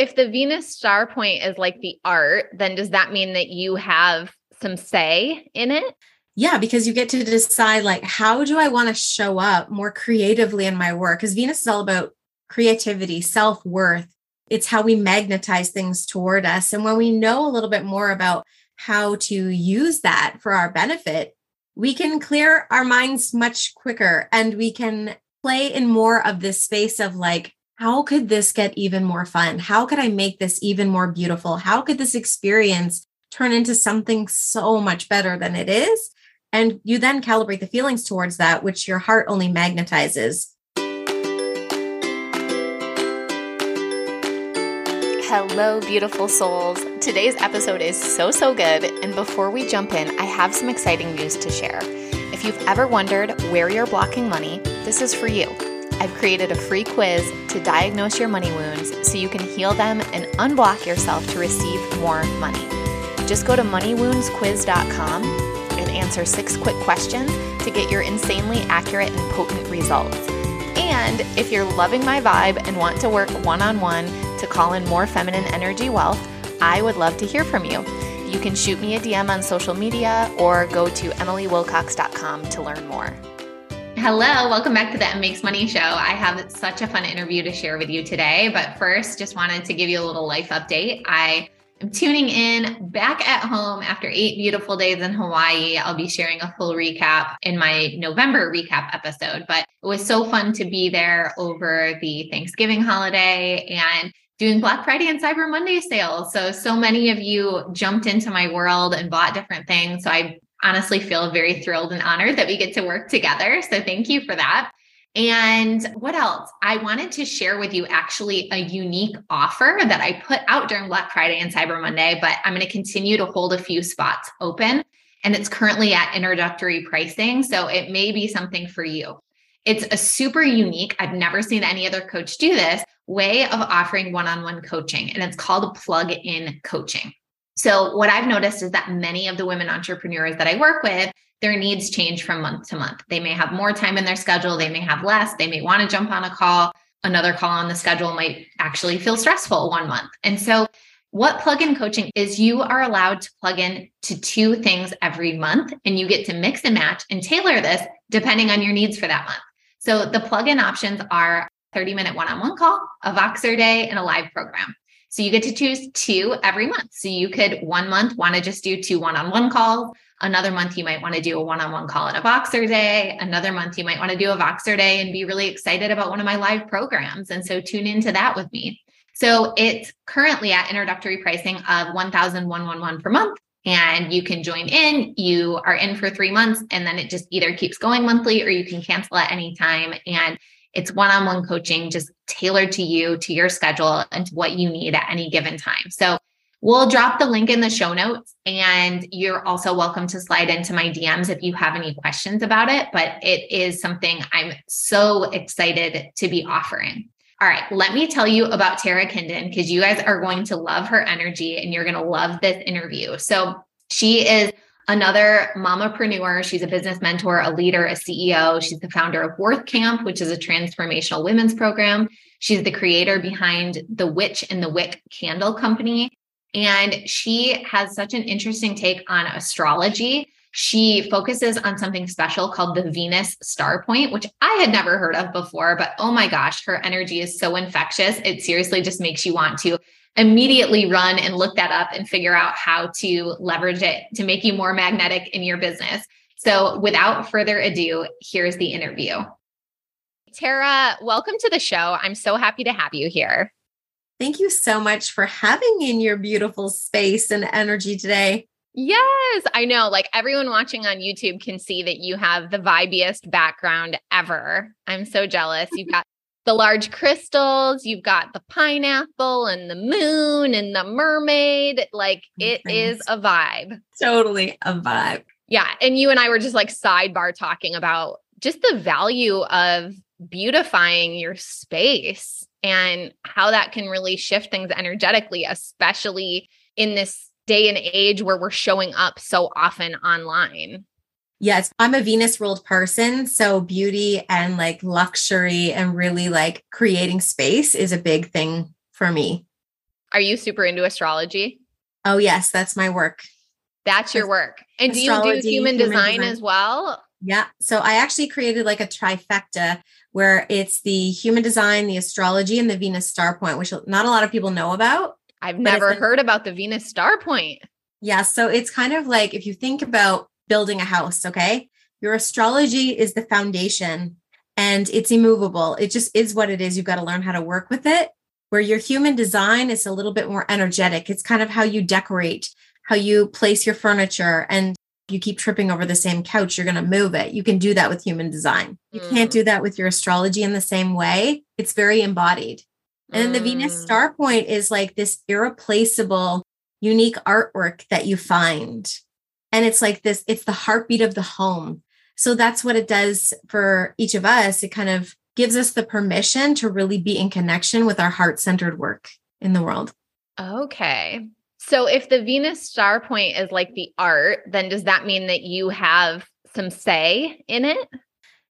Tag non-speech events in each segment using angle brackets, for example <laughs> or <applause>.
if the Venus star point is like the art, then does that mean that you have some say in it? Yeah, because you get to decide like how do I want to show up more creatively in my work? Because Venus is all about creativity, self-worth. It's how we magnetize things toward us. And when we know a little bit more about how to use that for our benefit, we can clear our minds much quicker and we can play in more of this space of like, how could this get even more fun? How could I make this even more beautiful? How could this experience turn into something so much better than it is? And you then calibrate the feelings towards that, which your heart only magnetizes. Hello, beautiful souls. Today's episode is so, so good. And before we jump in, I have some exciting news to share. If you've ever wondered where you're blocking money, this is for you. I've created a free quiz to diagnose your money wounds so you can heal them and unblock yourself to receive more money. Just go to moneywoundsquiz.com and answer six quick questions to get your insanely accurate and potent results. And if you're loving my vibe and want to work one on one to call in more feminine energy wealth, I would love to hear from you. You can shoot me a DM on social media or go to emilywilcox.com to learn more. Hello, welcome back to the Em Makes Money Show. I have such a fun interview to share with you today. But first, just wanted to give you a little life update. I am tuning in back at home after eight beautiful days in Hawaii. I'll be sharing a full recap in my November recap episode. But it was so fun to be there over the Thanksgiving holiday and doing Black Friday and Cyber Monday sales. So, so many of you jumped into my world and bought different things. So, I honestly feel very thrilled and honored that we get to work together. So, thank you for that. And what else? I wanted to share with you actually a unique offer that I put out during Black Friday and Cyber Monday, but I'm going to continue to hold a few spots open. And it's currently at introductory pricing. So it may be something for you. It's a super unique, I've never seen any other coach do this way of offering one on one coaching, and it's called plug in coaching. So, what I've noticed is that many of the women entrepreneurs that I work with, their needs change from month to month. They may have more time in their schedule, they may have less, they may want to jump on a call. Another call on the schedule might actually feel stressful one month. And so, what plug in coaching is you are allowed to plug in to two things every month, and you get to mix and match and tailor this depending on your needs for that month. So the plug-in options are 30 minute one-on-one call, a Voxer day, and a live program. So you get to choose two every month. So you could one month want to just do two one-on-one calls. Another month you might want to do a one-on-one call and a Voxer day. Another month you might want to do a Voxer day and be really excited about one of my live programs. And so tune into that with me. So it's currently at introductory pricing of 1,111 per month and you can join in. You are in for three months, and then it just either keeps going monthly or you can cancel at any time. And it's one on one coaching, just tailored to you, to your schedule, and to what you need at any given time. So we'll drop the link in the show notes. And you're also welcome to slide into my DMs if you have any questions about it. But it is something I'm so excited to be offering. All right, let me tell you about Tara Kinden because you guys are going to love her energy and you're going to love this interview. So, she is another mamapreneur. She's a business mentor, a leader, a CEO. She's the founder of Worth Camp, which is a transformational women's program. She's the creator behind the Witch and the Wick candle company. And she has such an interesting take on astrology she focuses on something special called the Venus Star Point, which I had never heard of before. But oh my gosh, her energy is so infectious. It seriously just makes you want to immediately run and look that up and figure out how to leverage it to make you more magnetic in your business. So, without further ado, here's the interview. Tara, welcome to the show. I'm so happy to have you here. Thank you so much for having me in your beautiful space and energy today. Yes, I know. Like everyone watching on YouTube can see that you have the vibiest background ever. I'm so jealous. You've <laughs> got the large crystals, you've got the pineapple and the moon and the mermaid. Like oh it is a vibe. Totally a vibe. Yeah. And you and I were just like sidebar talking about just the value of beautifying your space and how that can really shift things energetically, especially in this day and age where we're showing up so often online. Yes, I'm a Venus ruled person. So beauty and like luxury and really like creating space is a big thing for me. Are you super into astrology? Oh, yes, that's my work. That's your work. And do you do human, human design, design as well? Yeah. So I actually created like a trifecta where it's the human design, the astrology, and the Venus star point, which not a lot of people know about. I've never heard about the Venus star point. Yeah. So it's kind of like if you think about building a house, okay? Your astrology is the foundation and it's immovable. It just is what it is. You've got to learn how to work with it. Where your human design is a little bit more energetic. It's kind of how you decorate, how you place your furniture. And you keep tripping over the same couch, you're going to move it. You can do that with human design. You mm. can't do that with your astrology in the same way. It's very embodied. And then the Venus mm. star point is like this irreplaceable, unique artwork that you find. And it's like this, it's the heartbeat of the home. So that's what it does for each of us. It kind of gives us the permission to really be in connection with our heart centered work in the world. Okay. So if the Venus star point is like the art, then does that mean that you have some say in it?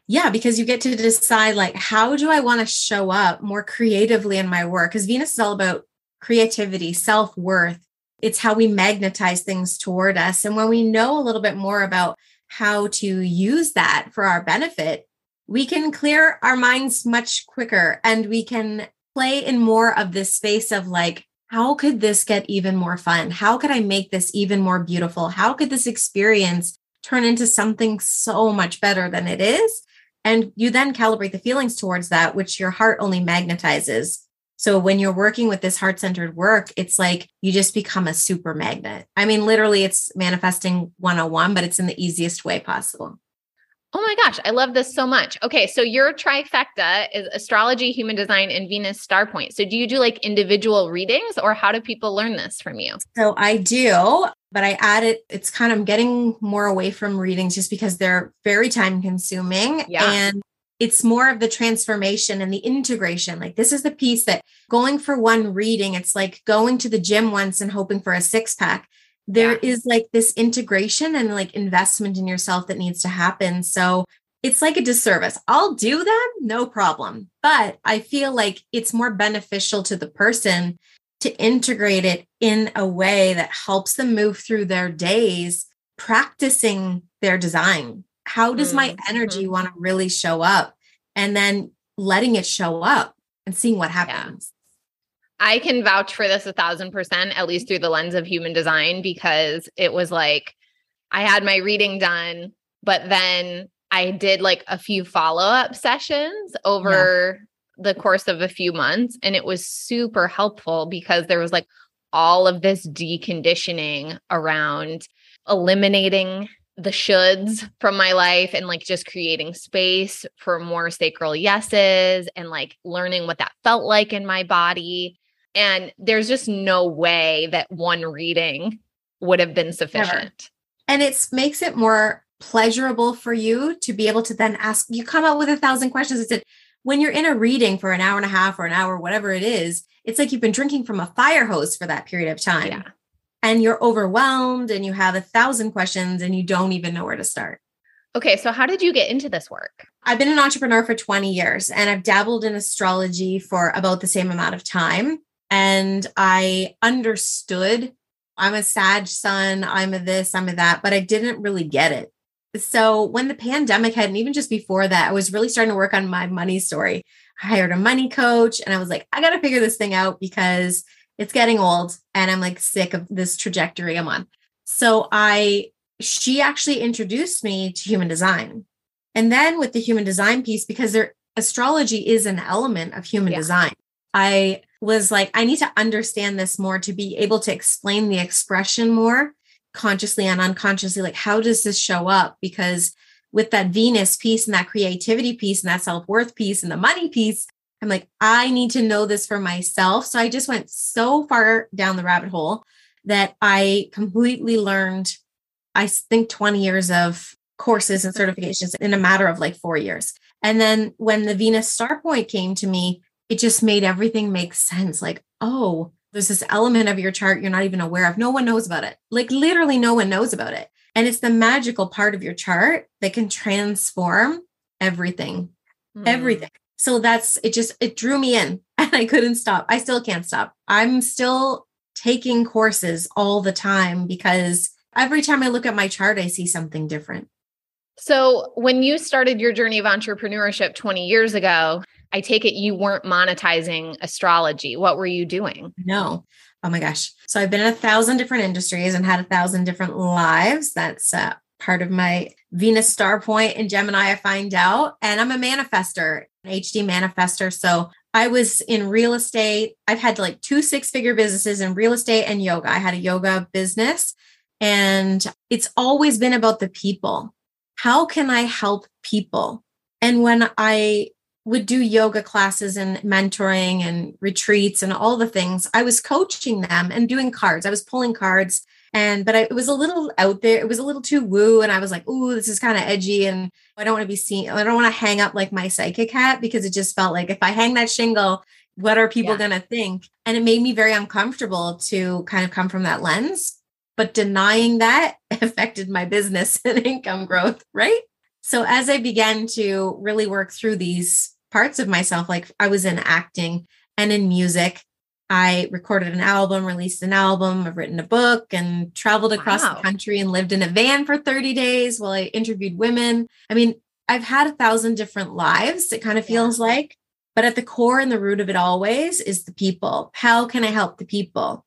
Yeah, because you get to decide like how do I want to show up more creatively in my work? Because Venus is all about creativity, self-worth. It's how we magnetize things toward us. And when we know a little bit more about how to use that for our benefit, we can clear our minds much quicker and we can play in more of this space of like, how could this get even more fun? How could I make this even more beautiful? How could this experience turn into something so much better than it is? And you then calibrate the feelings towards that, which your heart only magnetizes. So when you're working with this heart centered work, it's like you just become a super magnet. I mean, literally, it's manifesting 101, but it's in the easiest way possible. Oh my gosh, I love this so much. Okay, so your trifecta is astrology, human design, and Venus star point. So do you do like individual readings or how do people learn this from you? So I do, but I add it, it's kind of getting more away from readings just because they're very time consuming. Yeah. And it's more of the transformation and the integration. Like this is the piece that going for one reading, it's like going to the gym once and hoping for a six pack there yeah. is like this integration and like investment in yourself that needs to happen. So it's like a disservice. I'll do that, no problem. But I feel like it's more beneficial to the person to integrate it in a way that helps them move through their days practicing their design. How does mm-hmm. my energy want to really show up? And then letting it show up and seeing what happens. I can vouch for this a thousand percent, at least through the lens of human design, because it was like I had my reading done, but then I did like a few follow up sessions over yeah. the course of a few months. And it was super helpful because there was like all of this deconditioning around eliminating the shoulds from my life and like just creating space for more sacral yeses and like learning what that felt like in my body and there's just no way that one reading would have been sufficient. Never. And it makes it more pleasurable for you to be able to then ask, you come up with a thousand questions. It's when you're in a reading for an hour and a half or an hour, whatever it is, it's like you've been drinking from a fire hose for that period of time. Yeah. And you're overwhelmed and you have a thousand questions and you don't even know where to start. Okay, so how did you get into this work? I've been an entrepreneur for 20 years and I've dabbled in astrology for about the same amount of time and I understood I'm a Sag sun, I'm a this, I'm a that, but I didn't really get it. So when the pandemic had, and even just before that, I was really starting to work on my money story. I hired a money coach and I was like, I got to figure this thing out because it's getting old and I'm like sick of this trajectory I'm on. So I, she actually introduced me to human design. And then with the human design piece, because there, astrology is an element of human yeah. design, I was like, I need to understand this more to be able to explain the expression more consciously and unconsciously. Like, how does this show up? Because with that Venus piece and that creativity piece and that self worth piece and the money piece, I'm like, I need to know this for myself. So I just went so far down the rabbit hole that I completely learned, I think, 20 years of courses and certifications in a matter of like four years. And then when the Venus Star Point came to me, it just made everything make sense. Like, oh, there's this element of your chart you're not even aware of. No one knows about it. Like, literally, no one knows about it. And it's the magical part of your chart that can transform everything, mm. everything. So that's it just it drew me in <laughs> and I couldn't stop. I still can't stop. I'm still taking courses all the time because every time I look at my chart I see something different. So, when you started your journey of entrepreneurship 20 years ago, I take it you weren't monetizing astrology. What were you doing? No. Oh my gosh. So I've been in a thousand different industries and had a thousand different lives. That's uh, part of my Venus star point in Gemini, I find out. And I'm a manifester, an HD manifester. So I was in real estate. I've had like two six figure businesses in real estate and yoga. I had a yoga business, and it's always been about the people. How can I help people? And when I would do yoga classes and mentoring and retreats and all the things. I was coaching them and doing cards. I was pulling cards and but I, it was a little out there. It was a little too woo and I was like, "Ooh, this is kind of edgy and I don't want to be seen. I don't want to hang up like my psychic hat because it just felt like if I hang that shingle, what are people yeah. going to think?" And it made me very uncomfortable to kind of come from that lens. But denying that <laughs> affected my business and income growth, right? So as I began to really work through these parts of myself, like I was in acting and in music, I recorded an album, released an album, I've written a book and traveled across wow. the country and lived in a van for 30 days while I interviewed women. I mean, I've had a thousand different lives, it kind of feels yeah. like, but at the core and the root of it always is the people. How can I help the people?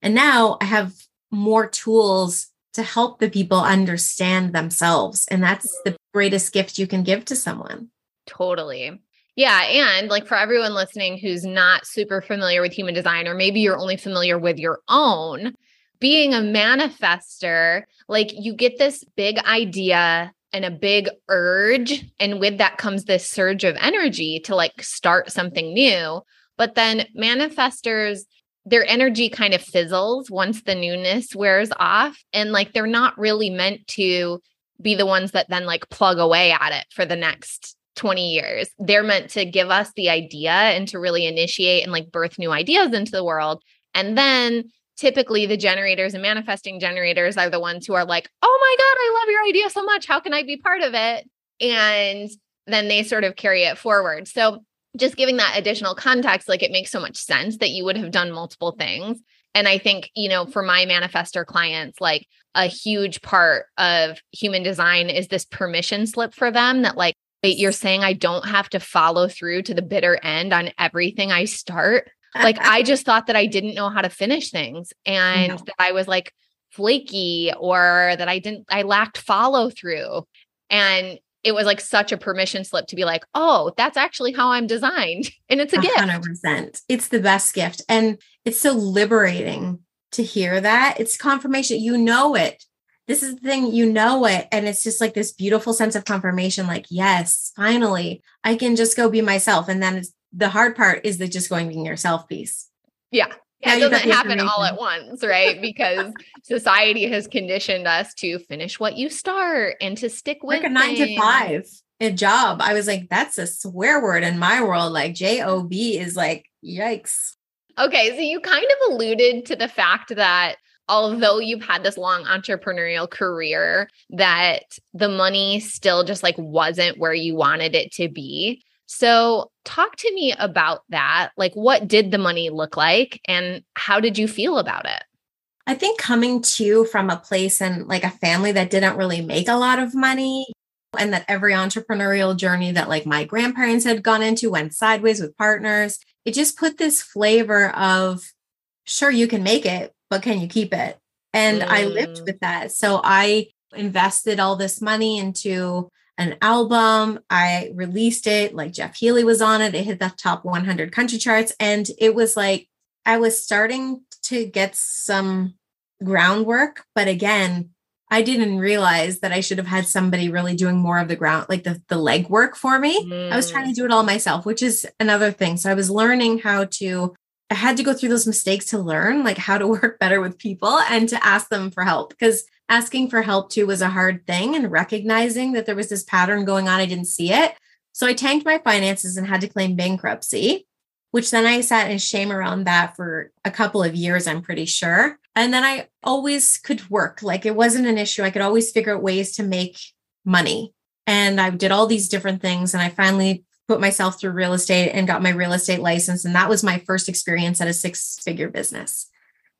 And now I have more tools to help the people understand themselves. And that's mm. the greatest gift you can give to someone. Totally. Yeah. And like for everyone listening who's not super familiar with human design, or maybe you're only familiar with your own, being a manifester, like you get this big idea and a big urge. And with that comes this surge of energy to like start something new. But then manifestors, their energy kind of fizzles once the newness wears off and like they're not really meant to be the ones that then like plug away at it for the next 20 years. They're meant to give us the idea and to really initiate and like birth new ideas into the world. And then typically the generators and manifesting generators are the ones who are like, "Oh my god, I love your idea so much. How can I be part of it?" And then they sort of carry it forward. So just giving that additional context, like it makes so much sense that you would have done multiple things. And I think, you know, for my manifester clients, like a huge part of human design is this permission slip for them that, like, wait, you're saying I don't have to follow through to the bitter end on everything I start. like, I <laughs> just thought that I didn't know how to finish things and no. that I was like flaky or that I didn't, I lacked follow through. And it was like such a permission slip to be like, oh, that's actually how I'm designed. <laughs> And it's a 100%. gift. It's the best gift. And it's so liberating to hear that. It's confirmation. You know it. This is the thing, you know it. And it's just like this beautiful sense of confirmation like, yes, finally, I can just go be myself. And then the hard part is the just going being yourself piece. Yeah. Yeah, it doesn't happen all at once, right? Because <laughs> society has conditioned us to finish what you start and to stick with like a nine things. to five a job. I was like, that's a swear word in my world. Like J O B is like, yikes. Okay, so you kind of alluded to the fact that although you've had this long entrepreneurial career that the money still just like wasn't where you wanted it to be. So, talk to me about that. Like, what did the money look like and how did you feel about it? I think coming to from a place and like a family that didn't really make a lot of money, and that every entrepreneurial journey that like my grandparents had gone into went sideways with partners. It just put this flavor of, sure, you can make it, but can you keep it? And mm. I lived mm. with that. So I invested all this money into an album. I released it, like Jeff Healey was on it. It hit the top 100 country charts. And it was like I was starting to get some groundwork. But again, I didn't realize that I should have had somebody really doing more of the ground, like the, the leg work for me. Mm. I was trying to mm. do it all myself, which is another thing. So I was learning how to, I had to go through those mistakes to learn like how to <laughs> work better with people and to ask them for help because asking for help too was a hard thing and recognizing that there was this pattern going on. I didn't see it. So I tanked my finances and had to claim bankruptcy, which then I sat in shame around that for a couple of years, I'm pretty sure. And then I always could work. Like it wasn't an issue. I could always figure out ways to make money. And I did all these different things. And I finally put myself through real estate and got my real estate license. And that was my first experience at a six figure business.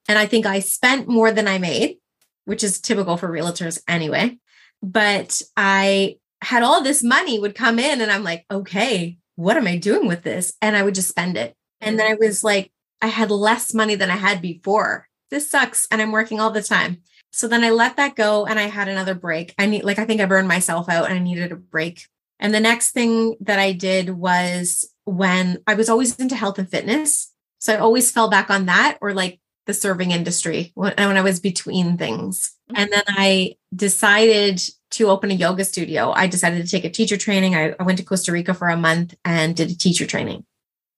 And I think I spent more than I made, which is typical for realtors anyway. But I had all this money would come in and I'm like, okay, what am I doing with this? And I would just spend it. And then I was like, I had less money than I had before. This sucks. And I'm working all the time. So then I let that go and I had another break. I need, like, I think I burned myself out and I needed a break. And the next thing that I did was when I was always into health and fitness. So I always fell back on that or like the serving industry when, when I was between things. Mm-hmm. And then I decided to open a yoga studio. I decided to take a teacher training. I, I went to Costa Rica for a month and did a teacher training.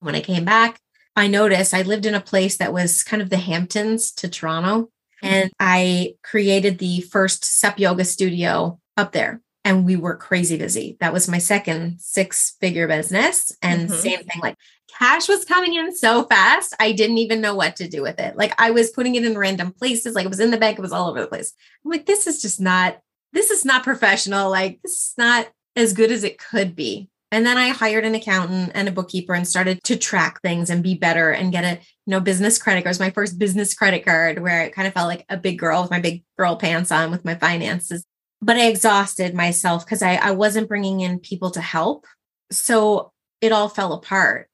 When I came back, I noticed I lived in a place that was kind of the Hamptons to Toronto. And I created the first SUP yoga studio up there. And we were crazy busy. That was my second six figure business. And mm-hmm. same thing, like cash was coming in so fast. I didn't even know what to do with it. Like I was putting it in random places. Like it was in the bank, it was all over the place. I'm like, this is just not, this is not professional. Like this is not as good as it could be. And then I hired an accountant and a bookkeeper and started to track things and be better and get a you know business credit card. It was my first business credit card where I kind of felt like a big girl with my big girl pants on with my finances. But I exhausted myself because I, I wasn't bringing in people to help. So it all fell apart.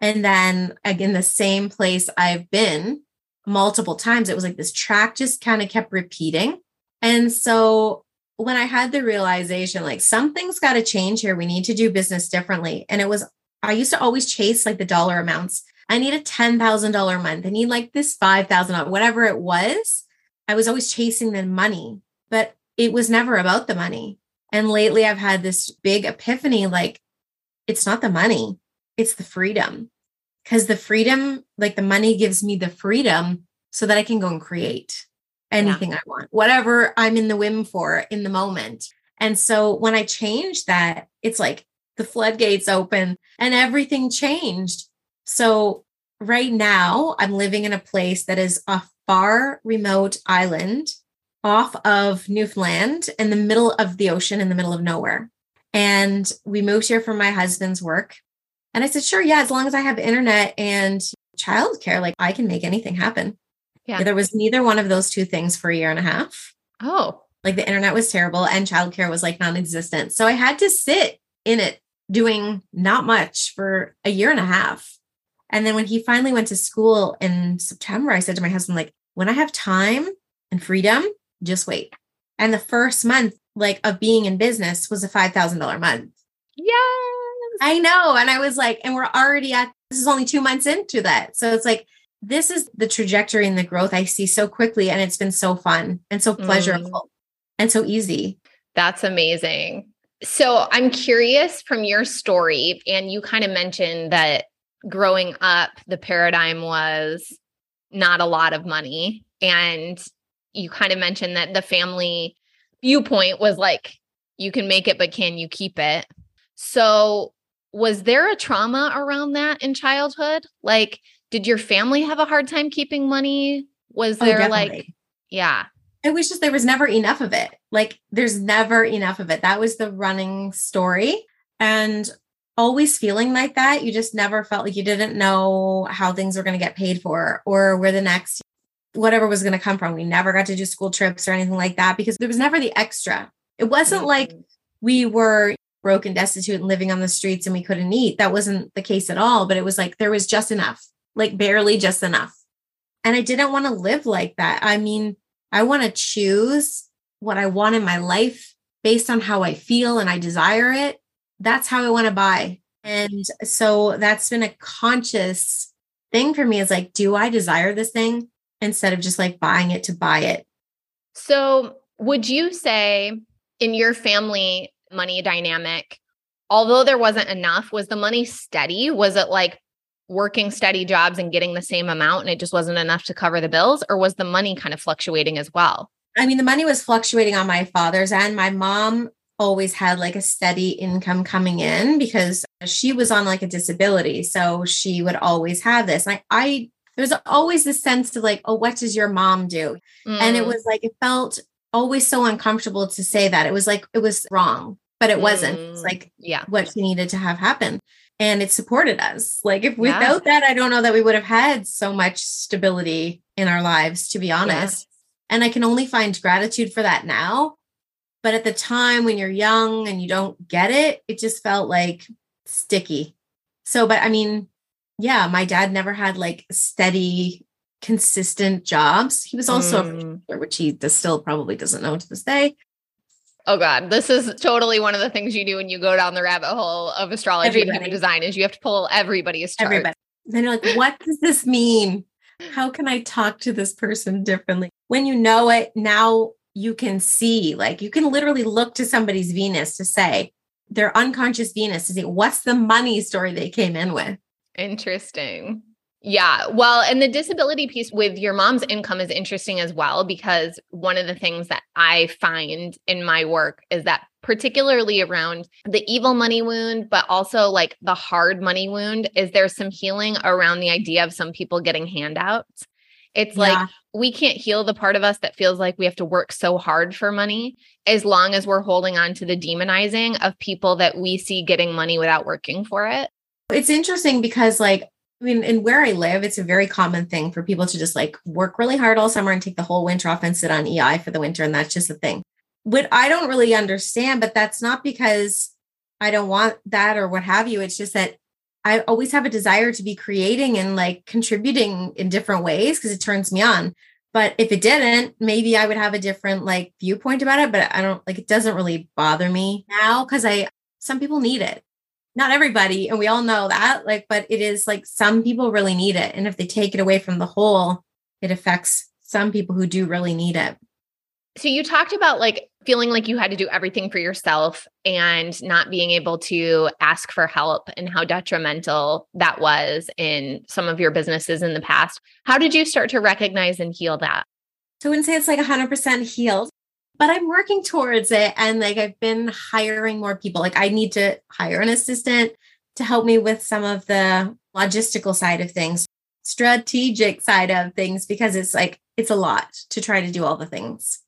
And then again, the same place I've been multiple times, it was like this track just kind of kept repeating. And so when I had the realization, like something's got to change here, we need to do business differently. And it was, I used to always chase like the dollar amounts. I need a $10,000 month. I need like this $5,000, whatever it was. I was always chasing the money, but it was never about the money. And lately I've had this big epiphany like, it's not the money, it's the freedom. Because the freedom, like the money gives me the freedom so that I can go and create anything yeah. I want, whatever I'm in the whim for in the moment. And so when I changed that, it's like the floodgates open and everything changed. So right now, I'm living in a place that is a far remote island off of Newfoundland in the middle of the ocean, in the middle of nowhere. And we moved here for my husband's work. And I said, sure, yeah, as long as I have internet and childcare, like I can make anything happen. Yeah. There was neither one of those two things for a year and a half. Oh. Like the internet was terrible and childcare was like non existent. So I had to sit in it doing not much for a year and a half. And then when he finally went to school in September, I said to my husband, like, when I have time and freedom, just wait. And the first month, like, of being in business was a $5,000 month. Yes. I know. And I was like, and we're already at, this is only two months into that. So it's like, this is the trajectory and the growth I see so quickly. And it's been so fun and so pleasurable mm. and so easy. That's amazing. So I'm curious from your story, and you kind of mentioned that growing up, the paradigm was not a lot of money. And you kind of mentioned that the family viewpoint was like, you can make it, but can you keep it? So, was there a trauma around that in childhood? Like, did your family have a hard time keeping money? Was oh, there oh, like, yeah. It was just, there was never enough of it. Like, there's never enough of it. That was the running story. And always feeling like that, you just never felt like you didn't know how things were going to get paid for or where the next whatever was going to come from. We never got to do school trips or anything like that because there was never the extra. It wasn't mm-hmm. like we were broken, destitute, and living on the streets and we couldn't eat. That wasn't the case at all. But it was like there was just enough like barely just enough. And I didn't want to live like that. I mean, I want to choose what I want in my life based on how I feel and I desire it. That's how I want to buy. And so that's been a conscious thing for me is like, do I desire this thing instead of just like buying it to buy it? So, would you say in your family money dynamic, although there wasn't enough, was the money steady? Was it like working steady jobs and getting the same amount and it just wasn't enough to cover the bills or was the money kind of fluctuating as well i mean the money was fluctuating on my father's end my mom always had like a steady income coming in because she was on like a disability so she would always have this and i, There's always this sense of like oh what does your mom do mm. and it mm. was like it felt always so uncomfortable to say that it was like it was wrong but it wasn't. It's Mm, like yeah. what she needed to have happen. And it supported us. Like if Yeah. without that, I don't know that we would have had so much stability in our lives, to be honest. And I can only find gratitude for that now. But at the time when you're young and you don't get it, it just felt like sticky. So, but I mean, yeah, my dad never had like steady, consistent jobs. He was also a Mm. producer, which he does still probably doesn't know to this day. Oh God, this is totally one of the things you do when you go down the rabbit hole of astrology and human design is you have to pull everybody's chart. Everybody. Then you're like, what does this mean? How can I talk to this person differently? When you know it, now you can see, like, you can literally look to somebody's Venus to say, their unconscious Venus to see what's the money story they came in with. Interesting. Yeah. Well, and the disability piece with your mom's income is interesting as well, because one of the things that I find in my work is that, particularly around the evil money wound, but also like the hard money wound, is there's some healing around the idea of some people getting handouts. It's like Yeah. we can't heal the part of us that feels like we have to work so hard for money as long as we're holding on to the demonizing of people that we see getting money without working for it. It's interesting because, like, I mean, in where I live, it's a very common thing for people to just like work really hard all summer and take the whole winter off and sit on EI for the winter. And that's just a thing. What I don't really understand, but that's not because I don't want that or what have you. It's just that I always have a desire to be creating and like contributing in different ways because it turns me on. But if it didn't, maybe I would have a different like viewpoint about it. But I don't like it doesn't really bother me now because I some people need it not everybody and we all know that like but it is like some people really need it and if they take it away from the whole it affects some people who do really need it So you talked about like feeling like you had to do everything for yourself and not being able to ask for help and how detrimental that was in some of your businesses in the past. How did you start to recognize and heal that? so i wouldn't say it's like 100% healed but i'm working towards it and like i've been hiring more people like i need to hire an assistant to help me with some of the logistical side of things strategic side of things because it's like it's a lot to try to do all the things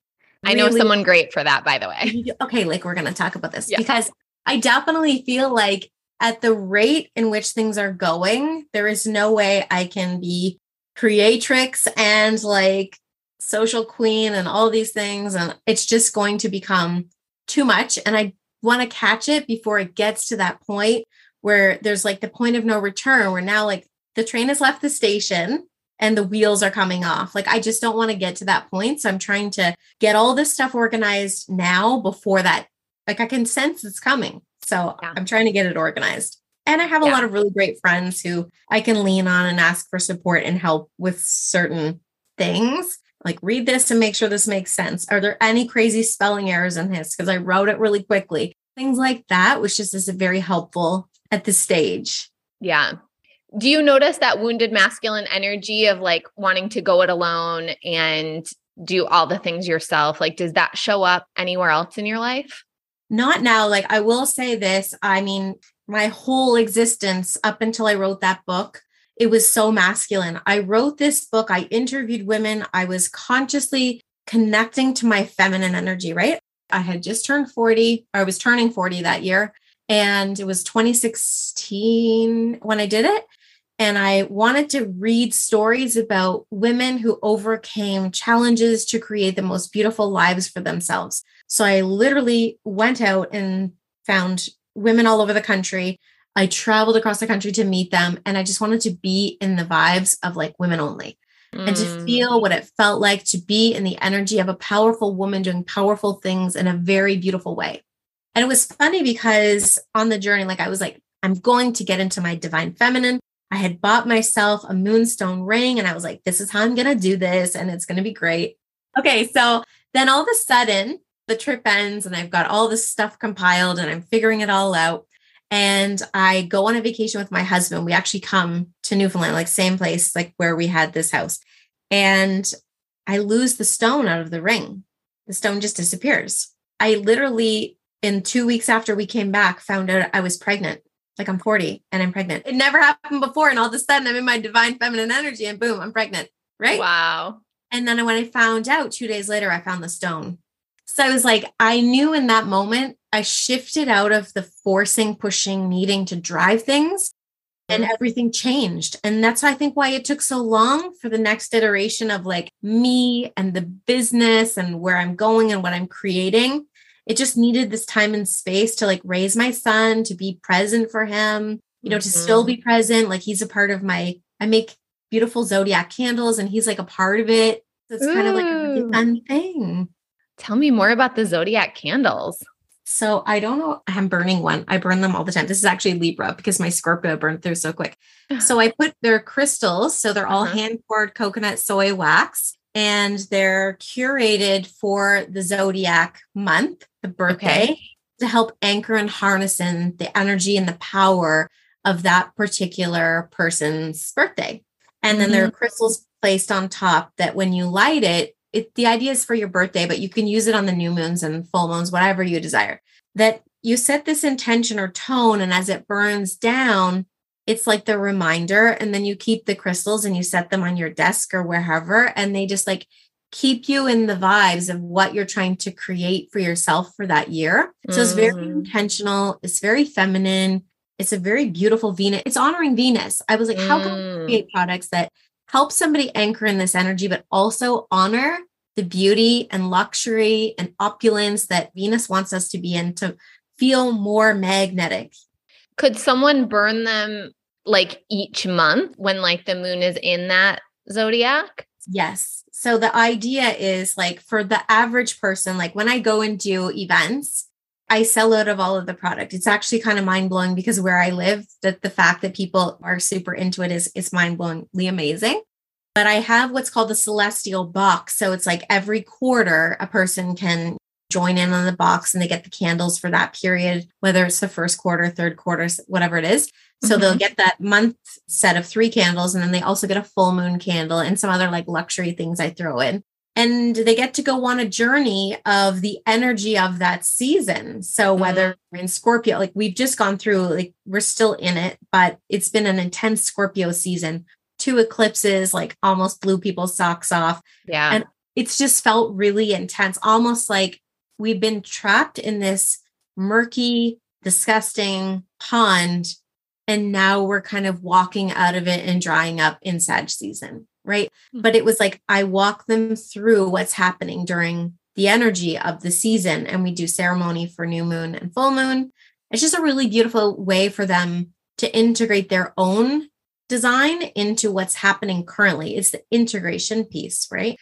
I know Really someone great for that, by the way. Okay, like we're going to talk about this Yeah. because I definitely feel like at the rate in which things are going, there is no way I can be creatrix and like social queen and all these things. And it's just going to become too much. And I want to catch it before it gets to that point where there's like the point of no return, where now like the train has left the station and the wheels are coming off. Like I just don't want to get to that point. So I'm trying to get all this stuff organized now before that. Like I can sense it's coming. So Yeah. I'm trying to get it organized. And I have a Yeah. lot of really great friends who I can lean on and ask for support and help with certain things. Like read this and make sure this makes sense. Are there any crazy spelling errors in this? Because I wrote it really quickly. Things like that, which just is very helpful at this stage. Yeah. Do you notice that wounded masculine energy of like wanting to go it alone and do all the things yourself? Like, does that show up anywhere else in your life? Not now. Like I will say this. I mean, my whole existence up until I wrote that book, it was so masculine. I wrote this book, I interviewed women, I was consciously connecting to my feminine energy, right? I had just turned 40, or I was turning 40 that year. And it was 2016 when I did it. And I wanted to read stories about women who overcame challenges to create the most beautiful lives for themselves. So I literally went out and found women all over the country. I traveled across the country to meet them. And I just wanted to be in the vibes of like women only and to Mm. feel what it felt like to be in the energy of a powerful woman doing powerful things in a very beautiful way. And it was funny because on the journey, like I was like, I'm going to get into my divine feminine. I had bought myself a moonstone ring and I was like, this is how I'm going to do this and it's going to be great. Okay. So then all of a sudden, the trip ends and I've got all this stuff compiled and I'm figuring it all out. And I go on a vacation with my husband. We actually come to Newfoundland, like same place, like where we had this house. And I lose the stone out of the ring. The stone just disappears. I literally, in two weeks after we came back, found out I was pregnant. Like I'm 40 and I'm pregnant. It never happened before. And all of a sudden I'm in my divine feminine energy and boom, I'm pregnant. Right. Wow. And then when I found out two days later, I found the stone. So I was like, I knew in that moment, I shifted out of the forcing, pushing, needing to drive things, and Mm-hmm. everything changed. And that's, I think, why it took so long for the next iteration of like me and the business and where I'm going and what I'm creating. It just needed this time and space to like raise my son, to be present for him, you know, to still Mhm. be present. Like he's a part of my, I make beautiful zodiac candles and he's like a part of it. So it's kind of like a fun thing. Tell me more about the zodiac candles. So I don't know. I'm burning one. I burn them all the time. This is actually Libra because my Scorpio burned through so quick. <sighs> So I put their crystals. So they're all Uh-huh. hand poured coconut soy wax and they're curated for the zodiac month, the birthday, Okay. to help anchor and harness in the energy and the power of that particular person's birthday. And then there are crystals placed on top that when you light it, it the idea is for your birthday, but you can use it on the new moons and full moons, whatever you desire. That you set this intention or tone, and as it burns down, it's like the reminder. And then you keep the crystals and you set them on your desk or wherever, and they just like keep you in the vibes of what you're trying to create for yourself for that year. So it's very Mm. intentional, it's very feminine, it's a very beautiful Venus. It's honoring Venus. I was like, how can I Mm. create products that help somebody anchor in this energy, but also honor the beauty and luxury and opulence that Venus wants us to be in to feel more magnetic. Could someone burn them like each month when like the moon is in that zodiac? Yes. So the idea is like for the average person, like when I go and do events, I sell out of all of the product. It's actually kind of mind blowing because where I live, that the fact that people are super into it is is mind blowingly amazing. But I have what's called the celestial box. So it's like every quarter a person can join in on the box and they get the candles for that period, whether it's the first quarter, third quarter, whatever it is. So they'll mm-hmm. get that month set of three candles, and then they also get a full moon candle and some other like luxury things I throw in. And they get to go on a journey of the energy of that season. So mm-hmm. whether we're in Scorpio, like we've just gone through, like we're still in it, but it's been an intense Scorpio season. Two eclipses, like almost blew people's socks off Yeah. And- it's just felt really intense, almost like we've been trapped in this murky, disgusting pond. And now we're kind of walking out of it and drying up in Sag season, right? Mhm. But it was like I walk them through what's happening during the energy of the season. And we do ceremony for new moon and full moon. It's just a really beautiful way for them to integrate their own design into what's happening currently. It's the integration piece, right?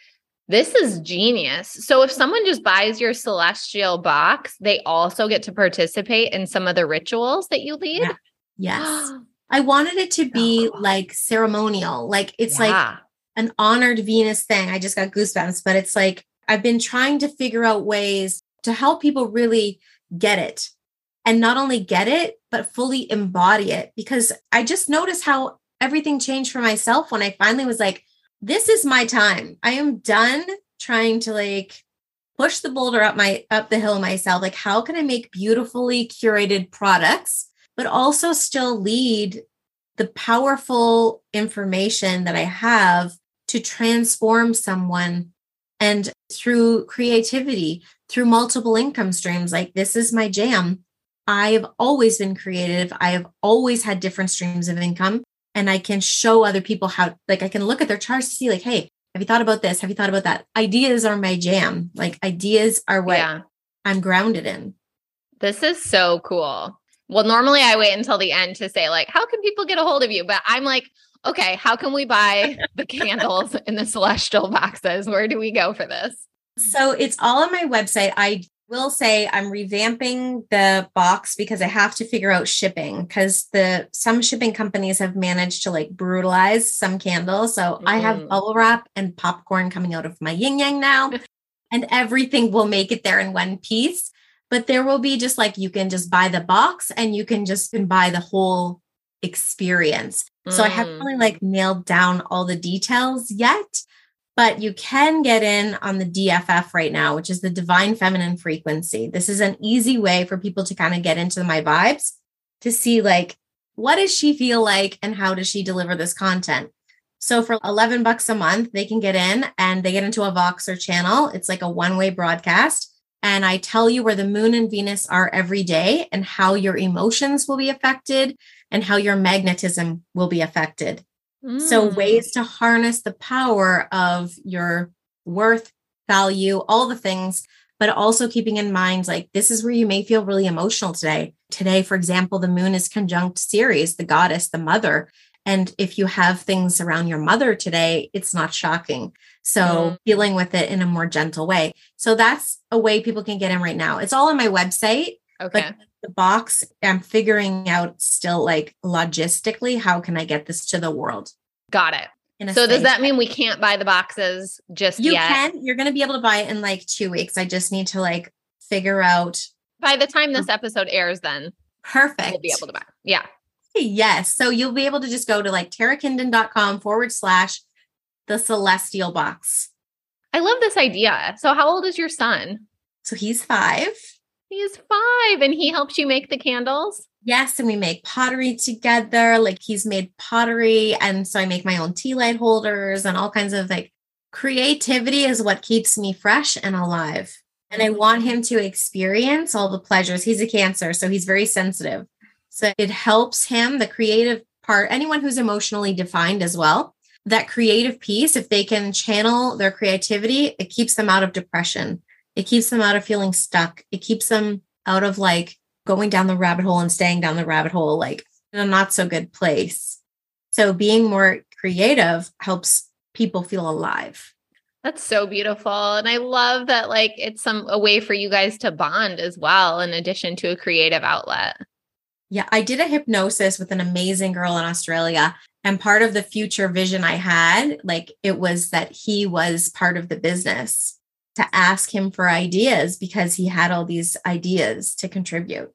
This is genius. So if someone just buys your celestial box, they also get to participate in some of the rituals that you lead. Yeah. Yes. <gasps> I wanted it to be like ceremonial. Like it's like Yeah. An honored Venus thing. I just got goosebumps, but it's like I've been trying to figure out ways to help people really get it and not only get it, but fully embody it because I just noticed how everything changed for myself when I finally was like, this is my time. I am done trying to like push the boulder up my up the hill myself. Like, how can I make beautifully curated products, but also still lead the powerful information that I have to transform someone and through creativity, through multiple income streams. Like, this is my jam. I've always been creative. I have always had different streams of income. And I can show other people how, like, I can look at their charts to see, like, hey, have you thought about this? Have you thought about that? Ideas are my jam. Like, ideas are what yeah. I'm grounded in. This is so cool. Well, normally I wait until the end to say, like, how can people get a hold of you? But I'm like, okay, how can we buy the candles in the celestial boxes? Where do we go for this? So it's all on my website. I will say I'm revamping the box because I have to figure out shipping because the some shipping companies have managed to like brutalize some candles. So I have Mm. bubble wrap and popcorn coming out of my yin yang now, <laughs> and everything will make it there in one piece. But there will be just like you can just buy the box and you can just buy the whole experience. So I haven't Mm. really like nailed down all the details yet, but you can get in on the DFF right now, which is the divine feminine frequency. This is an easy way for people to kind of get into my vibes to see like what does she feel like and how does she deliver this content. So for 11 bucks a month, they can get in and they get into a Voxer channel. It's like a one-way broadcast. And I tell you where the moon and Venus are every day and how your emotions will be affected and how your magnetism will be affected. Mm. So, ways to harness the power of your worth, value, all the things, but also keeping in mind like this is where you may feel really emotional today. Today, for example, the moon is conjunct Ceres, the goddess, the mother. And if you have things around your mother today, it's not shocking. So mm. dealing with it in a more gentle way. So that's a way people can get in right now. It's all on my website. Okay. But the box, I'm figuring out still like logistically, how can I get this to the world? Got it. So does that mean we can't buy the boxes just yet? you yet? can. You're going to be able to buy it in like two weeks. I just need to like figure out. By the time this episode airs, then perfect. We'll be able to buy. Yeah. Yes. So you'll be able to just go to like tarakinden.com forward slash the celestial box. I love this idea. So how old is your son? So he's five. He's five and he helps you make the candles. Yes, and we make pottery together. Like he's made pottery. And so I make my own tea light holders and all kinds of like creativity is what keeps me fresh and alive. And I want him to experience all the pleasures. He's a cancer, so he's very sensitive. So it helps him, the creative part, anyone who's emotionally defined as well, that creative piece, if they can channel their creativity, it keeps them out of depression. It keeps them out of feeling stuck. It keeps them out of like going down the rabbit hole and staying down the rabbit hole, like in a not so good place. So being more creative helps people feel alive. That's so beautiful. And I love that like it's some a way for you guys to bond as well in addition to a creative outlet. Yeah, I did a hypnosis with an amazing girl in Australia and part of the future vision I had like it was that he was part of the business to ask him for ideas because he had all these ideas to contribute.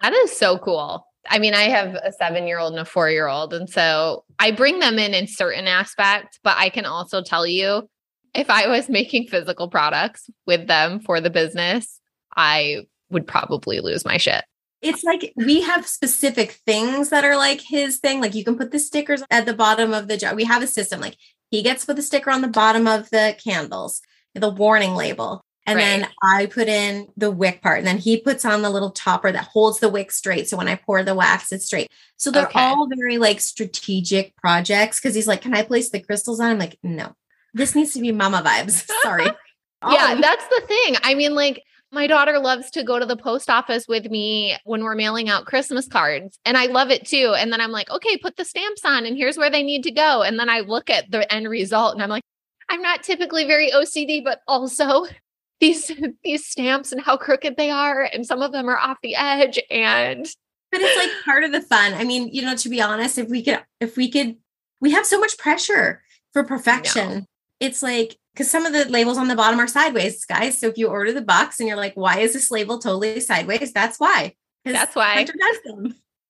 That is so cool. I mean, I have a seven year old and a four year old. And so I bring them in in certain aspects, but I can also tell you if I was making physical products with them for the business, I would probably lose my shit. It's like we have specific things that are like his thing. Like you can put the stickers at the bottom of the jar. We have a system like he gets put the sticker on the bottom of the candles the warning label. And right. then I put in the wick part, and then he puts on the little topper that holds the wick straight. So when I pour the wax, it's straight. So they're okay. all very like strategic projects because he's like, Can I place the crystals on? I'm like, No, this needs to be mama vibes. <laughs> Sorry. <laughs> yeah, um. that's the thing. I mean, like, my daughter loves to go to the post office with me when we're mailing out Christmas cards, and I love it too. And then I'm like, okay, put the stamps on, and here's where they need to go. And then I look at the end result, and I'm like, I'm not typically very OCD, but also <laughs> these these stamps and how crooked they are, and some of them are off the edge. And but it's like part of the fun. I mean, you know, to be honest, if we could, if we could, we have so much pressure for perfection. It's like because some of the labels on the bottom are sideways, guys. So if you order the box and you're like, why is this label totally sideways? That's why. That's why.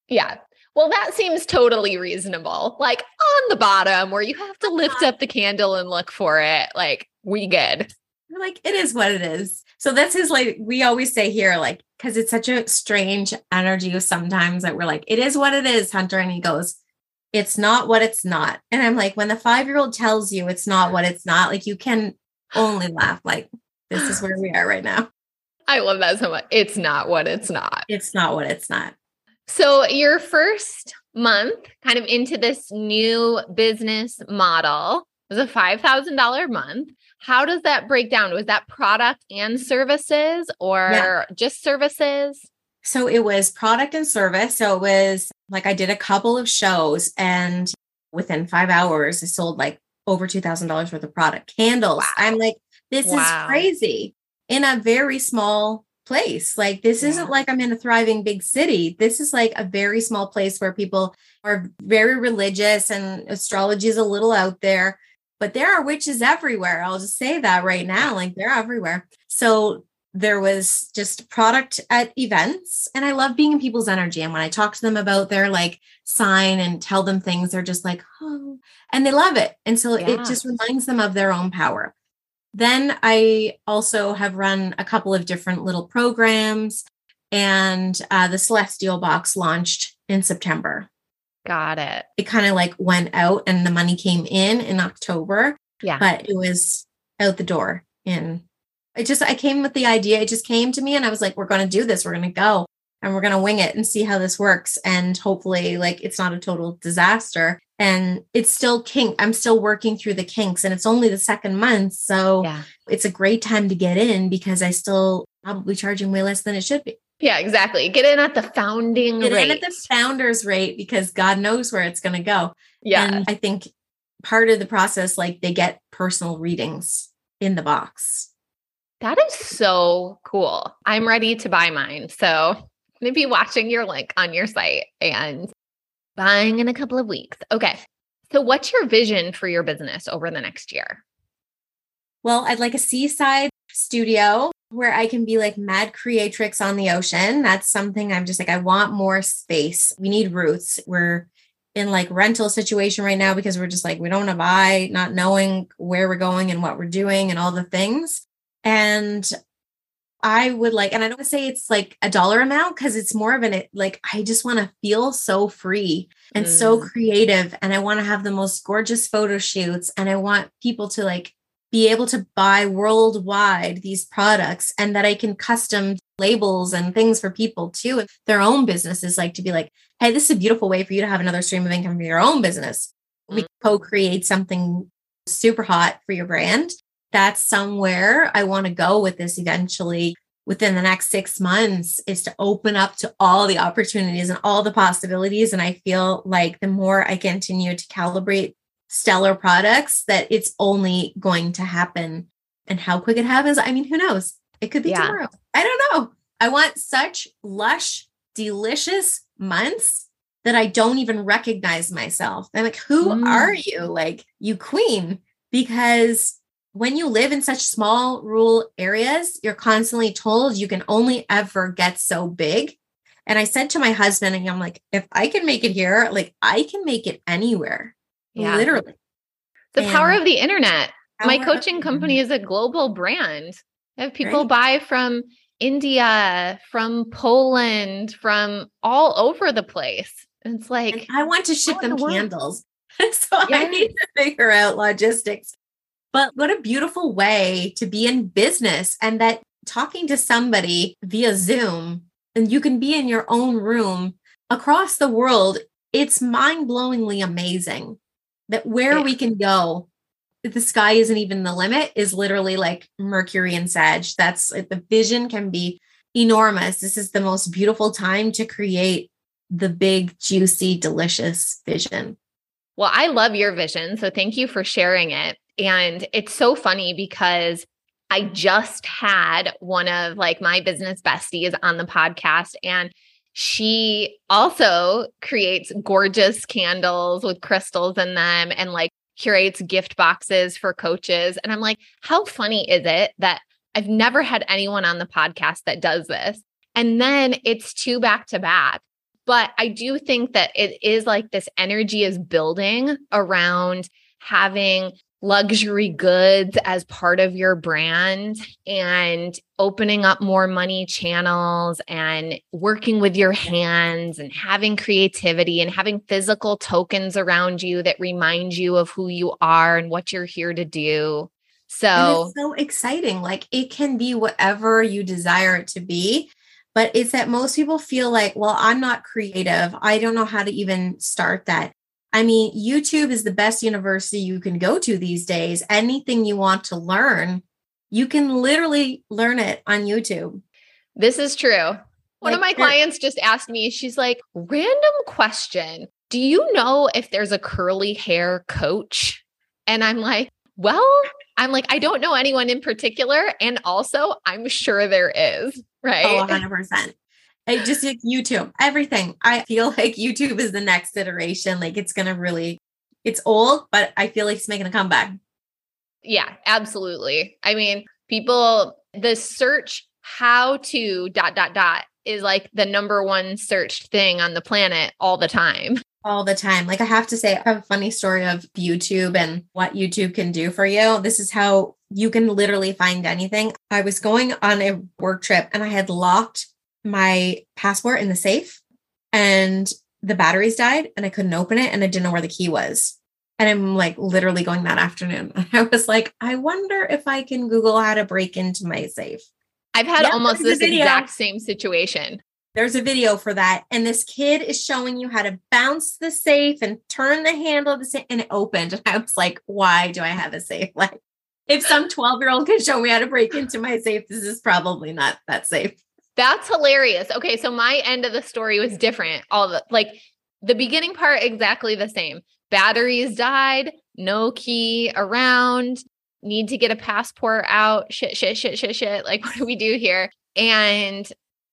Yeah. Well, that seems totally reasonable. Like on the bottom where you have to lift up the candle and look for it. Like, we good. like, it is what it is. So that's his like we always say here, like, because it's such a strange energy sometimes that we're like, it is what it is, Hunter. And he goes, It's not what it's not. And I'm like, when the five-year-old tells you it's not what it's not, like you can only laugh, like, this is where we are right now. I love that so much. It's not what it's not. It's not what it's not. So, your first month kind of into this new business model was a $5,000 month. How does that break down? Was that product and services or yeah. just services? So, it was product and service. So, it was like I did a couple of shows, and within five hours, I sold like over $2,000 worth of product candles. Wow. I'm like, this wow. is crazy in a very small place. Like this yeah. isn't like I'm in a thriving big city. This is like a very small place where people are very religious and astrology is a little out there, but there are witches everywhere. I'll just say that right now. Like they're everywhere. So there was just product at events and I love being in people's energy. And when I talk to them about their like sign and tell them things, they're just like, oh, and they love it. And so yeah. it just reminds them of their own power. Then I also have run a couple of different little programs, and uh, the Celestial Box launched in September. Got it. It kind of like went out, and the money came in in October. Yeah. But it was out the door in I just I came with the idea. It just came to me and I was like, we're going to do this. We're going to go and we're going to wing it and see how this works and hopefully like it's not a total disaster and it's still kink i'm still working through the kinks and it's only the second month so yeah. it's a great time to get in because i still probably charging way less than it should be. Yeah exactly. Get in at the founding get rate. in at the founders rate because god knows where it's going to go. Yeah. And i think part of the process like they get personal readings in the box. That is so cool. I'm ready to buy mine so maybe watching your link on your site and buying in a couple of weeks. Okay. So, what's your vision for your business over the next year? Well, I'd like a seaside studio where I can be like mad creatrix on the ocean. That's something I'm just like, I want more space. We need roots. We're in like rental situation right now because we're just like, we don't want to buy, not knowing where we're going and what we're doing and all the things. And I would like, and I don't say it's like a dollar amount because it's more of an like, I just want to feel so free and mm. so creative. And I want to have the most gorgeous photo shoots. And I want people to like be able to buy worldwide these products and that I can custom labels and things for people too. if Their own businesses, like to be like, hey, this is a beautiful way for you to have another stream of income for your own business. Mm. We co create something super hot for your brand that's somewhere I want to go with this eventually within the next six months is to open up to all the opportunities and all the possibilities. And I feel like the more I continue to calibrate stellar products, that it's only going to happen. And how quick it happens, I mean, who knows? It could be yeah. tomorrow. I don't know. I want such lush, delicious months that I don't even recognize myself. I'm like, who mm. are you? Like, you queen. Because when you live in such small rural areas, you're constantly told you can only ever get so big. And I said to my husband, and I'm like, if I can make it here, like I can make it anywhere. Yeah. Literally. The and power of the internet. My coaching company is a global brand. I have people right. buy from India, from Poland, from all over the place. And it's like and I want to ship them candles. <laughs> so I need to figure out logistics but what a beautiful way to be in business and that talking to somebody via Zoom and you can be in your own room across the world. It's mind blowingly amazing that where yeah. we can go, the sky isn't even the limit, is literally like Mercury and Sag. That's the vision can be enormous. This is the most beautiful time to create the big, juicy, delicious vision. Well, I love your vision. So thank you for sharing it. And it's so funny because I just had one of like my business besties on the podcast and she also creates gorgeous candles with crystals in them and like curates gift boxes for coaches. And I'm like how funny is it that I've never had anyone on the podcast that does this? And then it's two back to back. But I do think that it is like this energy is building around having luxury goods as part of your brand and opening up more money channels and working with your hands and having creativity and having physical tokens around you that remind you of who you are and what you're here to do. So so exciting. Like it can be whatever you desire it to be. But it's that most people feel like, well, I'm not creative. I don't know how to even start that. I mean, YouTube is the best university you can go to these days. Anything you want to learn, you can literally learn it on YouTube. This is true. One like, of my clients just asked me, she's like, random question. Do you know if there's a curly hair coach? And I'm like, well, I'm like, I don't know anyone in particular. And also, I'm sure there is, oh, right? Oh, 100%. I just like YouTube, everything. I feel <laughs> like YouTube is the next iteration. Like it's going to really, it's old, but I feel like it's making a comeback. Yeah, absolutely. I mean, people, the search how to dot, dot, dot is like the number one searched thing on the planet all the time. <laughs> All the time. Like I have to say, I have a funny story of YouTube and what YouTube can do for you. This is how you can literally find anything. I was going on a work trip and I had locked my passport in the safe and the batteries died and I couldn't open it and I didn't know where the key was. And I'm like literally going that afternoon. <laughs> I was like, I wonder if I can Google how to break into my safe. I've had almost this exact same situation. There's a video for that. And this kid is showing you how to bounce the safe and turn the handle of the safe. And it opened. <laughs> And I was like, why do I have a safe? <laughs> Like, if some 12 year old can show me how to break into my safe, this is probably not that safe. That's hilarious. Okay. So my end of the story was different. All the like the beginning part, exactly the same. Batteries died, no key around, need to get a passport out. Shit, shit, shit, shit, shit. <laughs> Like, what do we do here? And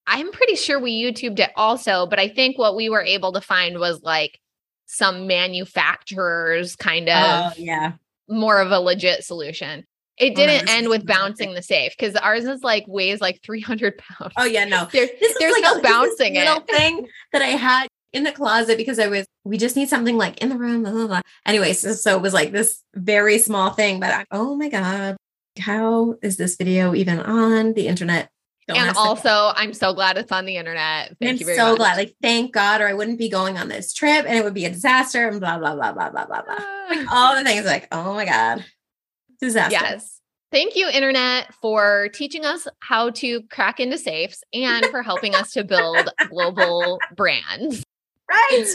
I'm pretty sure we YouTubed it also, but I think what we were able to find was like some manufacturers kind of oh, yeah more of a legit solution. It didn't oh, end with bouncing the safe because ours is like weighs like 300 pounds. Oh yeah, no. <laughs> There, there's like no a, bouncing it. Little thing that I had in the closet because I was we just need something like in the room. Blah, blah, blah. Anyways, so, so, it was like this very small thing, but I, oh my god, how is this video even on the internet? Don't and also, I'm so glad it's on the internet. Thank I'm you very so much. glad. Like, thank God, or I wouldn't be going on this trip and it would be a disaster and blah, blah, blah, blah, blah, blah, blah. like all the things like, oh my God. Disaster. Yes. Thank you, Internet, for teaching us how to crack into safes and for helping us to build <laughs> global brands. Right.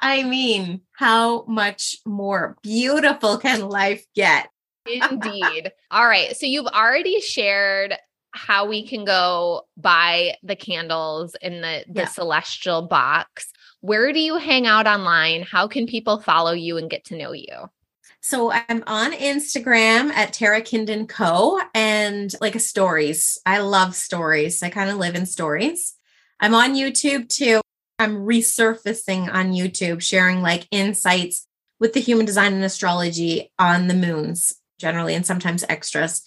I mean, how much more beautiful can life get? Indeed. All right. So you've already shared how we can go buy the candles in the the yeah. celestial box where do you hang out online how can people follow you and get to know you so i'm on instagram at tara kinden co and like a stories i love stories i kind of live in stories i'm on youtube too i'm resurfacing on youtube sharing like insights with the human design and astrology on the moons generally and sometimes extras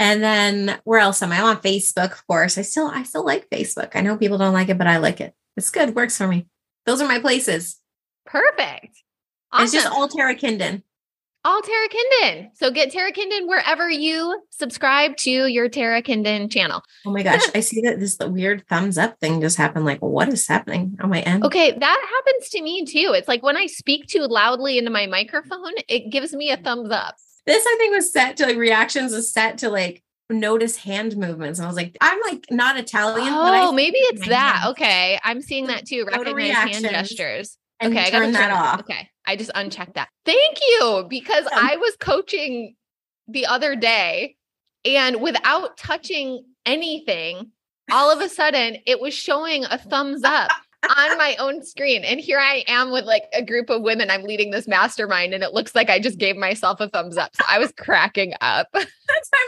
and then where else am I? I'm on Facebook, of course. I still I still like Facebook. I know people don't like it, but I like it. It's good. Works for me. Those are my places. Perfect. Awesome. It's just all Tara Kinden. All Tara Kinden. So get Tara Kinden wherever you subscribe to your Tara Kinden channel. Oh my gosh. <laughs> I see that this weird thumbs up thing just happened. Like, what is happening on my end? Okay. That happens to me too. It's like when I speak too loudly into my microphone, it gives me a thumbs up. This I think was set to like reactions was set to like notice hand movements. And I was like, I'm like not Italian. Oh, maybe it's that. Hands. Okay. I'm seeing that too. Recognize hand gestures. Okay, I gotta turn that off. Okay. I just unchecked that. Thank you. Because yeah. I was coaching the other day and without touching anything, all of a sudden it was showing a thumbs up on my own screen. And here I am with like a group of women. I'm leading this mastermind, and it looks like I just gave myself a thumbs up. So I was cracking up. <laughs> I'm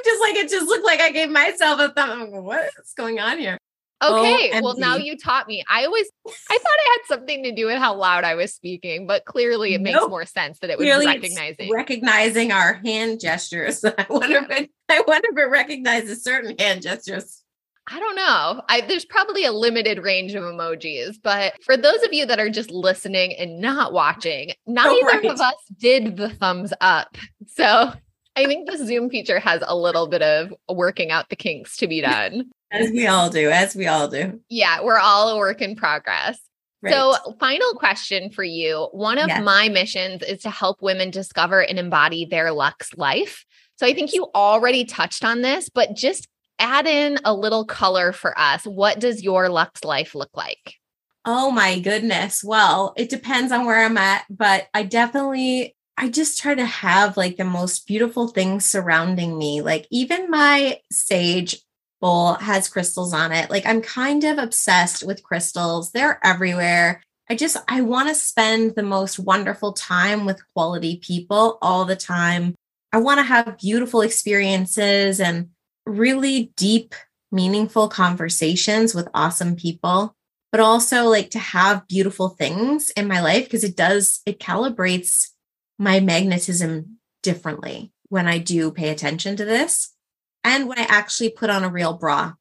just like, it just looked like I gave myself a thumb. What is going on here? Oh, okay. O-M-D. Well, now you taught me. I always I thought it had something to do with how loud I was speaking, but clearly it nope. makes more sense that it was clearly recognizing recognizing our hand gestures. <laughs> I wonder if it I wonder if it recognizes certain hand gestures. I don't know. I, there's probably a limited range of emojis, but for those of you that are just listening and not watching, neither oh, right. of us did the thumbs up. So I think the Zoom feature has a little bit of working out the kinks to be done. As we all do, as we all do. Yeah, we're all a work in progress. Right. So, final question for you. One of yes. my missions is to help women discover and embody their Lux life. So, I think you already touched on this, but just add in a little color for us. What does your Lux life look like? Oh my goodness. Well, it depends on where I'm at, but I definitely I just try to have like the most beautiful things surrounding me. Like even my sage bowl has crystals on it. Like I'm kind of obsessed with crystals. They're everywhere. I just I want to spend the most wonderful time with quality people all the time. I want to have beautiful experiences and really deep, meaningful conversations with awesome people, but also like to have beautiful things in my life because it does, it calibrates my magnetism differently when I do pay attention to this and when I actually put on a real bra.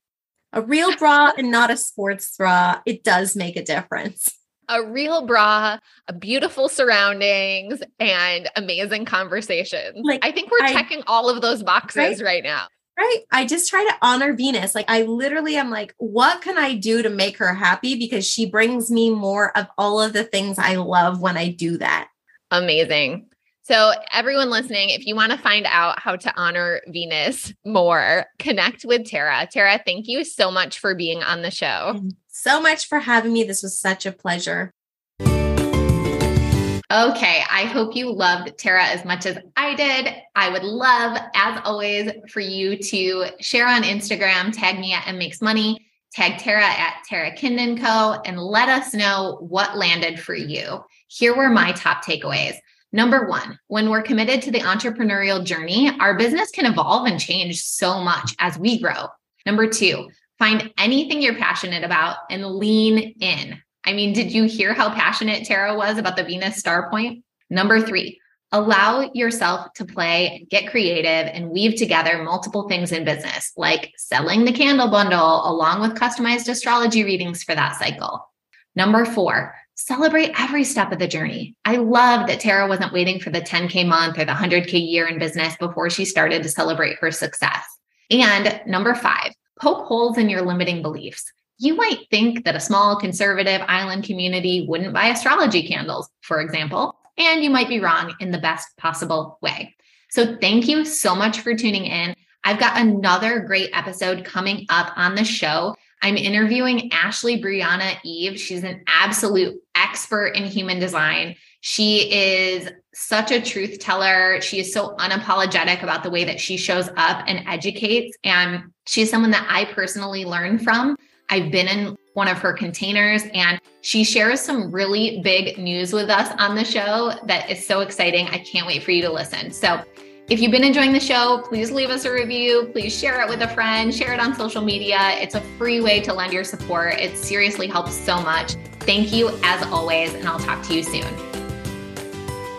A real bra <laughs> and not a sports bra, it does make a difference a real bra, a beautiful surroundings, and amazing conversations. Like I think we're I, checking all of those boxes right, right now right? I just try to honor Venus. Like I literally am like, what can I do to make her happy? Because she brings me more of all of the things I love when I do that. Amazing. So, everyone listening, if you want to find out how to honor Venus more, connect with Tara. Tara, thank you so much for being on the show. So much for having me. This was such a pleasure. Okay, I hope you loved Tara as much as I did. I would love, as always, for you to share on Instagram, tag me at Em Makes Money, tag Tara at Tara Kinden Co., and let us know what landed for you. Here were my top takeaways. Number one, when we're committed to the entrepreneurial journey, our business can evolve and change so much as we grow. Number two, find anything you're passionate about and lean in. I mean, did you hear how passionate Tara was about the Venus star point? Number three, allow yourself to play, get creative, and weave together multiple things in business, like selling the candle bundle along with customized astrology readings for that cycle. Number four, celebrate every step of the journey. I love that Tara wasn't waiting for the 10K month or the 100K year in business before she started to celebrate her success. And number five, poke holes in your limiting beliefs you might think that a small conservative island community wouldn't buy astrology candles, for example, and you might be wrong in the best possible way. So, thank you so much for tuning in. I've got another great episode coming up on the show. I'm interviewing Ashley Brianna Eve. She's an absolute expert in human design. She is such a truth teller. She is so unapologetic about the way that she shows up and educates. And she's someone that I personally learn from. I've been in one of her containers and she shares some really big news with us on the show that is so exciting. I can't wait for you to listen. So, if you've been enjoying the show, please leave us a review. Please share it with a friend, share it on social media. It's a free way to lend your support. It seriously helps so much. Thank you as always, and I'll talk to you soon.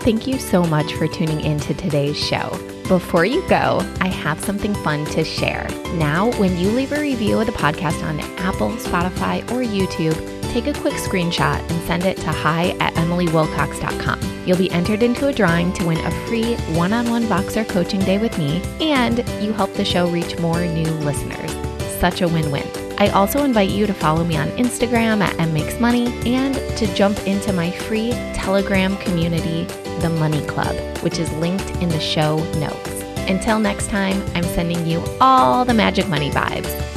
Thank you so much for tuning in to today's show. Before you go, I have something fun to share. Now, when you leave a review of the podcast on Apple, Spotify, or YouTube, take a quick screenshot and send it to hi at emilywilcox.com. You'll be entered into a drawing to win a free one on one Voxer coaching day with me, and you help the show reach more new listeners. Such a win win. I also invite you to follow me on Instagram at mmakesmoney and to jump into my free Telegram community the Money Club, which is linked in the show notes. Until next time, I'm sending you all the magic money vibes.